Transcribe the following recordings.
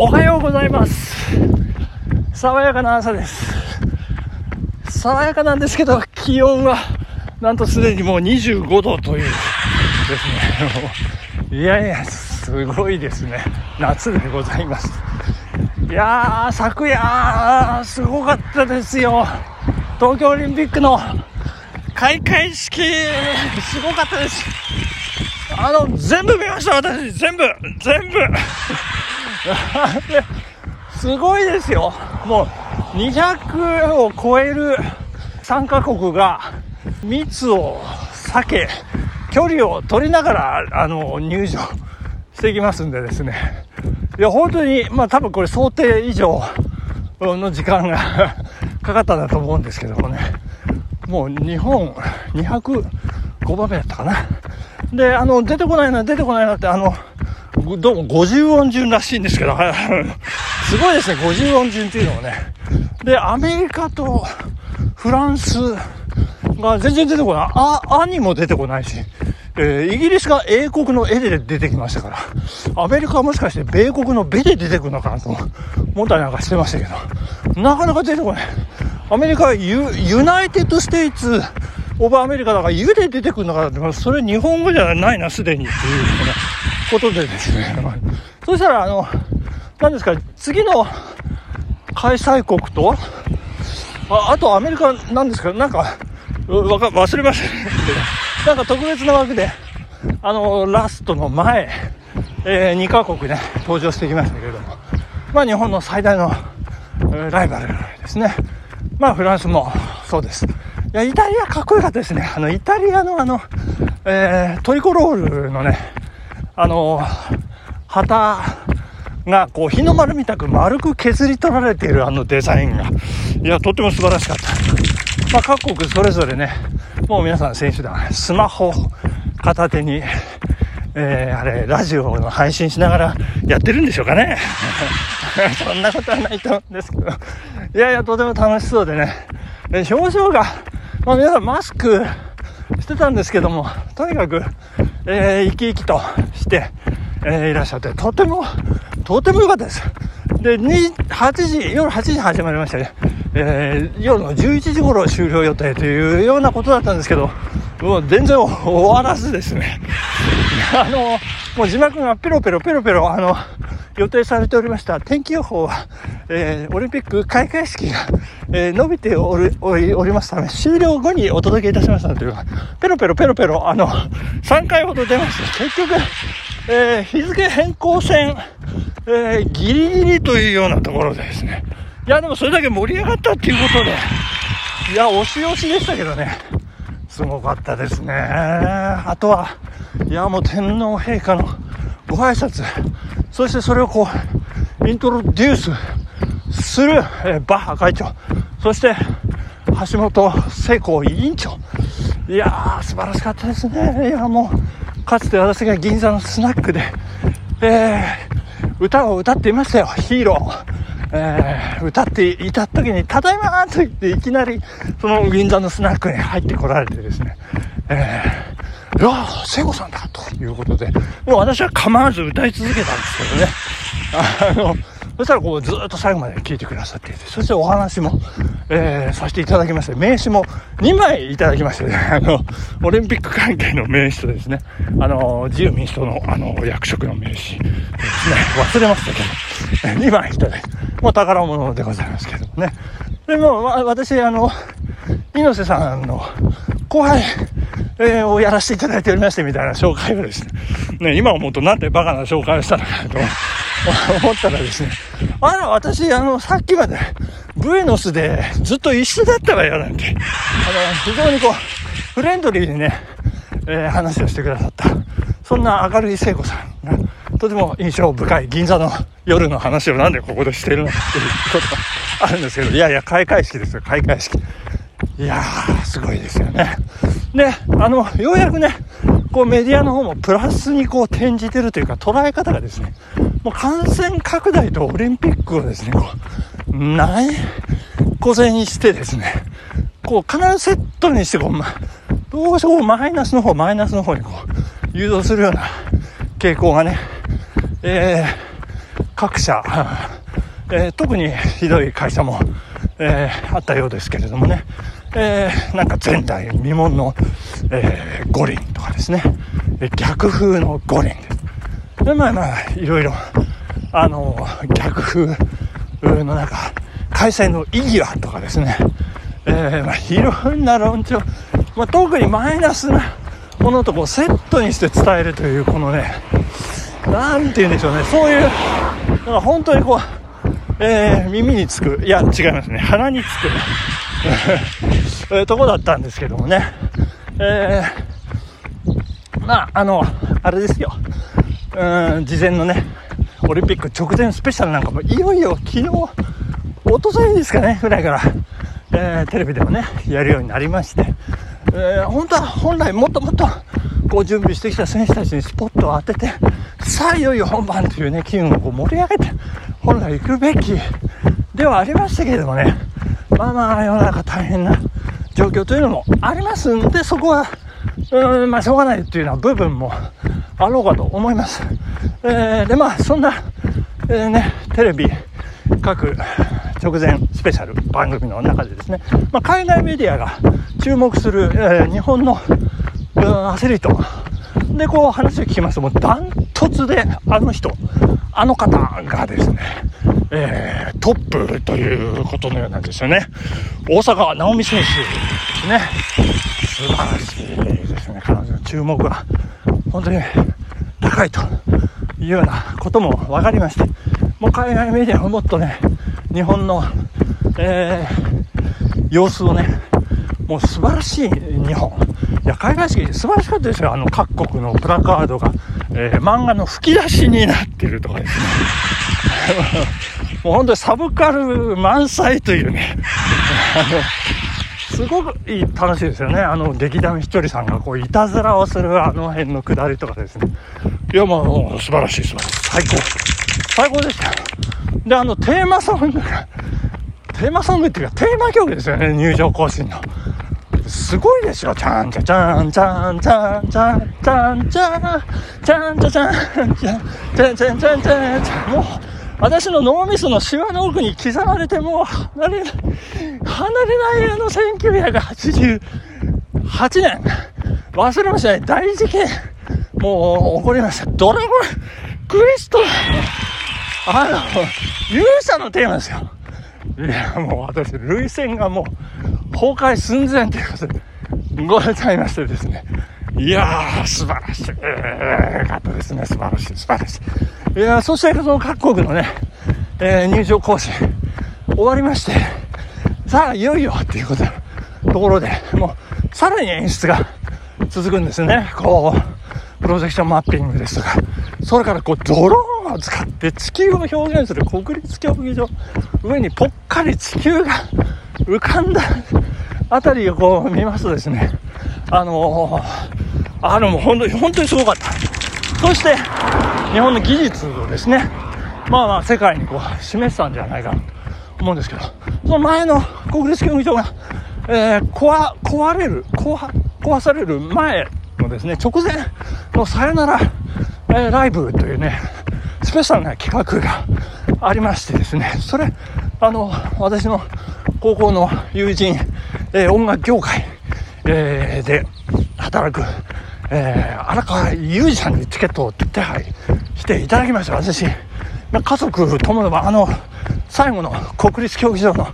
おはようございます。爽やかな朝です。爽やかなんですけど気温はなんとすでにもう25度というですね。いやいやすごいですね。夏でございます。いやー昨夜すごかったですよ。東京オリンピックの開会式すごかったです。あの全部見ました私。全部。全部。すごいですよ。もう200を超える参加国が密を避け、距離を取りながら、あの、入場していきますんでですね。いや、本当に、まあ多分これ想定以上の時間が かかったんだと思うんですけどもね。もう日本205番目だったかな。で、あの、出てこないな、出てこないなって、あの、どうも50音順らしいんですけど、すごいですね、50音順っていうのもね。で、アメリカとフランスが全然出てこない。あ、あにも出てこないし、えー、イギリスが英国の絵で出てきましたから、アメリカはもしかして米国のベで出てくるのかなと思ったりなんかしてましたけど、なかなか出てこない。アメリカはユ United States of America だから、ユで出てくるのかなって、それ日本語じゃないな、すでにっていう。ことでですね、そしたら、あの、何ですか、次の開催国と、ああとアメリカなんですか、なんか、わか忘れましたけど、なんか特別な枠で、あの、ラストの前、えー、2カ国ね、登場してきましたけれども、まあ日本の最大の、ライバルですね。まあフランスもそうです。や、イタリアかっこよかったですね。あの、イタリアのあの、えー、トリコロールのね、あの、旗がこう日の丸みたく丸く削り取られているあのデザインが、いや、とっても素晴らしかった。まあ、各国それぞれね、もう皆さん選手団、スマホ片手に、えー、あれ、ラジオの配信しながらやってるんでしょうかね。そんなことはないと思うんですけど。いやいや、とても楽しそうでね。表情が、まあ、皆さんマスクしてたんですけども、とにかく、えー、生き生きとして、えー、いらっしゃって、とても、とても良かったです。で、8時、夜8時始まりましたね。えー、夜の11時頃終了予定というようなことだったんですけど、もう全然終わらずですね。あの、もう字幕がペロペロペロペロ、あの、予定されておりました天気予報は、えー、オリンピック開会式が、えー、伸びておるおりおりますため、終了後にお届けいたしましたというか、ペロペロペロペロ、あの、3回ほど出ました。結局、えー、日付変更線、えー、ギリギリというようなところでですね。いや、でもそれだけ盛り上がったっていうことで、いや、押し押しでしたけどね。すごかったですね。あとは、いや、もう天皇陛下のご挨拶、そしてそれをこう、イントロデュースする、え、バッハ会長、そして橋本聖子委員長。いやー、素晴らしかったですね。いや、もう、かつて私が銀座のスナックで、えー、歌を歌っていましたよ、ヒーロー。えー、歌っていた時に、ただいまと言っていきなり、その銀座のスナックに入ってこられてですね、えー、いやー、聖子さんだということで、もう私は構わず歌い続けたんですけどね。あの、そしたらこうずっと最後まで聞いてくださっていて、そしてお話も、えー、させていただきまして、名刺も2枚いただきましてね、あの、オリンピック関係の名刺とですね、あの、自由民主党のあの、役職の名刺ですね、忘れましたけど、2枚いただいて、もう宝物でございますけどね。でも、私、あの、猪瀬さんの後輩、えー、をやらせていただいておりましてみたいな紹介をですね、ね、今思うとなんてバカな紹介をしたのかと思ったらですね、あら、私、あの、さっきまで、ブエノスでずっと一緒だったわよ、なんて。あの、非常にこう、フレンドリーにね、えー、話をしてくださった。そんな明るい聖子さんが、とても印象深い銀座の夜の話をなんでここでしてるのかっていうことがあるんですけど、いやいや、開会式ですよ、開会式。いやー、すごいですよね。で、あの、ようやくね、こうメディアの方もプラスにこう転じてるというか捉え方がですね、もう感染拡大とオリンピックをですね、こう、ない小銭にしてですね、こう必ずセットにしてこう、ま、どうしてこうマイナスの方、マイナスの方にこう、誘導するような傾向がね、えー、各社、えー、特にひどい会社も、えー、あったようですけれどもね、えー、なんか前代未聞の、えー、五輪とかですね、逆風の五輪です。で、まあまあ、いろいろ、あの、逆風の中、開催の意義はとかですね、えー、まあ、いろんな論調、まあ、特にマイナスなものとこうセットにして伝えるという、このね、なんて言うんでしょうね、そういう、だか本当にこう、えー、耳につく、いや、違いますね、鼻につく、えー、とこだったんですけどもね、えー、まあ、あの、あれですよ、うん、事前のね、オリンピック直前スペシャルなんかも、いよいよ昨日、おとといですかね、ぐらいから、えー、テレビでもね、やるようになりまして、えー、本当は本来もっともっとこう準備してきた選手たちにスポットを当てて、さあいよいよ本番というね、機運をこう盛り上げて、本来行くべきではありましたけれどもね、まあまあ世の中大変な状況というのもありますんで、そこは、うん、まあしょうがないというような部分もあろうかと思います。えー、でまあそんな、えー、ね、テレビ各直前スペシャル番組の中でですね、まあ、海外メディアが注目する、えー、日本の、うん、アスリートでこう話を聞きますともうダントツであの人あの方がですね、えー、トップということのようなんですよね。大坂なおみ選手ですね。素晴らしいですね。彼女の注目が本当に高いというようなことも分かりましてもう海外メディアももっとね日本の、えー、様子をねもう素晴らしい日本。いや、海外式素晴らしかったですよ。あの、各国のプラカードが、えー、漫画の吹き出しになってるとかですね。もう本当にサブカル満載というね。すごくいい、楽しいですよね。あの、劇団ひとりさんがこう、いたずらをするあの辺の下りとかですね。いや、もう、素晴らしい、素晴らしい。最高。最高でした。で、あの、テーマソングが、テーマソングっていうか、テーマ曲ですよね、入場行進の。すごいですよ。ちゃんちゃちゃんちゃんちゃんちゃんちゃんちゃんちゃんちゃちゃんちゃんちゃんちゃんちゃんちゃんちゃんもう、私の脳みそのシワの奥に刻まれてもう離れ、離れないあの1988年、忘れましたね。大事件、もう起こりました。ドラゴンクエスト、あの、勇者のテーマですよ。いや、もう私、涙腺がもう崩壊寸前ということで、ございましてですね。いやー、素晴らしい。えー、かったですね。素晴らしい、素晴らしい。いやー、そしてその各国のね、えー、入場行進、終わりまして、さあ、いよいよっていうことところで、もう、さらに演出が続くんですね。こう、プロジェクションマッピングですとか、それからこう、ドローンを使って地球を表現する国立競技場、上にぽっかり地球が浮かんだあたりをこう見ますとですね、あのー、あのもう本当に、本当にすごかった。そして、日本の技術をですね、まあまあ世界にこう示したんじゃないかなと思うんですけど、その前の国立競技場が、えー、壊、壊れる、壊、壊される前のですね、直前のさよなら、えー、ライブというね、スペシャルな企画がありましてですね、それ、あの、私の高校の友人、えー、音楽業界、えー、で働く、えー、荒川裕二さんにチケットを手配していただきました。私、家族ともども、あの、最後の国立競技場の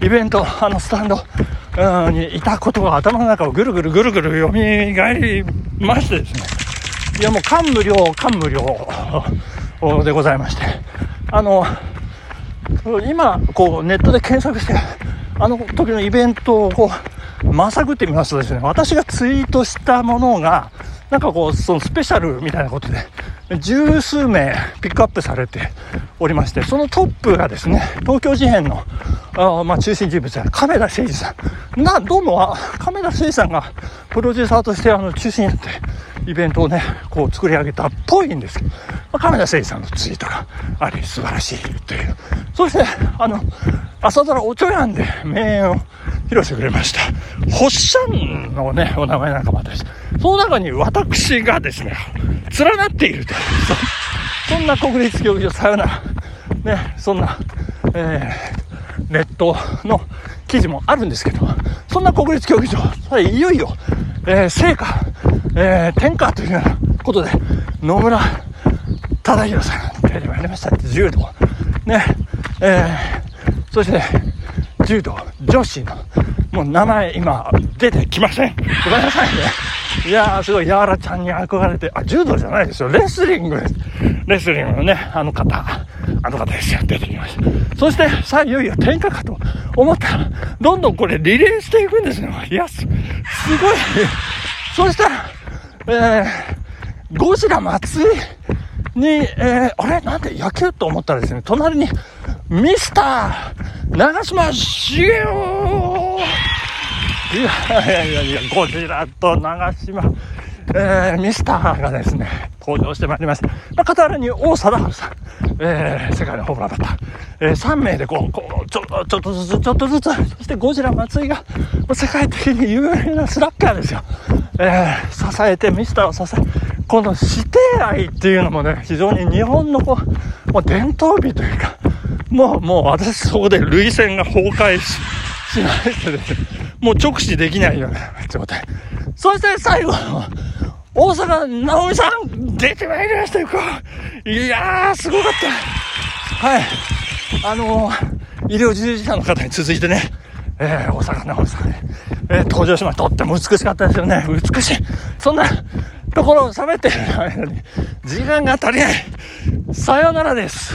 イベント、あのスタンド、にいたことが頭の中をぐるぐるぐるぐる蘇りましてですね。いやもう感無量、感無量でございまして。あの、今、こうネットで検索して、あの時のイベントをこう、まさぐってみますとですね、私がツイートしたものが、なんかこう、そのスペシャルみたいなことで、十数名ピックアップされておりまして、そのトップがですね、東京事変の、あまあ、中心人物で亀田誠二さん。な、どうも、亀田誠二さんがプロデューサーとしてあの中心になって、イベントをね、こう作り上げたっぽいんですけど、まあ、亀田誠二さんのツイートがあり、素晴らしいという。そして、あの、朝ドラおちょやんで名演を披露してくれました。ホッシャンのね、お名前なんかもあったし、その中に私がですね、連なっているという、そんな国立競技場さよならね、そんな、えー、ネットの記事もあるんですけど、そんな国立競技場、いよいよ、えー、成果、えー、天下というようなことで、野村忠宏さんが出てまいりましたって。柔道。ね、えー、そして、柔道女子の、もう名前今出てきません。ごめんなさいね。いやー、すごい、ヤーラちゃんに憧れて、あ、柔道じゃないですよ。レスリングです。レスリングのね、あの方、あの方ですよ。出てきました。そして、さあ、いよいよ天下かと思ったら、どんどんこれリレーしていくんですよ。いや、す、すごい。そしたら、えー、ゴジラ松井に、えー、あれ？なんで野球？と思ったらですね、隣に、ミスター長嶋茂雄いやいやいやいや、ゴジラと長島、えー、ミスターがですね、登場してまいりました。まあ、傍らに王貞治さん、えー、世界のホームランバッター、えー、3名でこう、こう、ちょ、ちょっとずつ、ちょっとずつ、そしてゴジラ松井が、世界的に有名なスラッガーですよ。えー、支えて、ミスターを支え、この指定愛っていうのもね、非常に日本のこう、もう伝統美というか、もう、もう私そこで涙腺が崩壊し、しましてですね、もう直視できないような状態。そして最後、大阪直美さん、出てまいりましたよ、いやー、すごかった。はい。あのー、医療従事者の方に続いてね、えー、大阪直美さんね、えー、登場しました。とっても美しかったですよね。美しい。そんなところを喋ってる間に、時間が足りない。さようならです。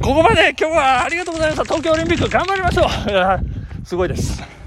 ここまで今日はありがとうございました。東京オリンピック頑張りましょう。すごいです。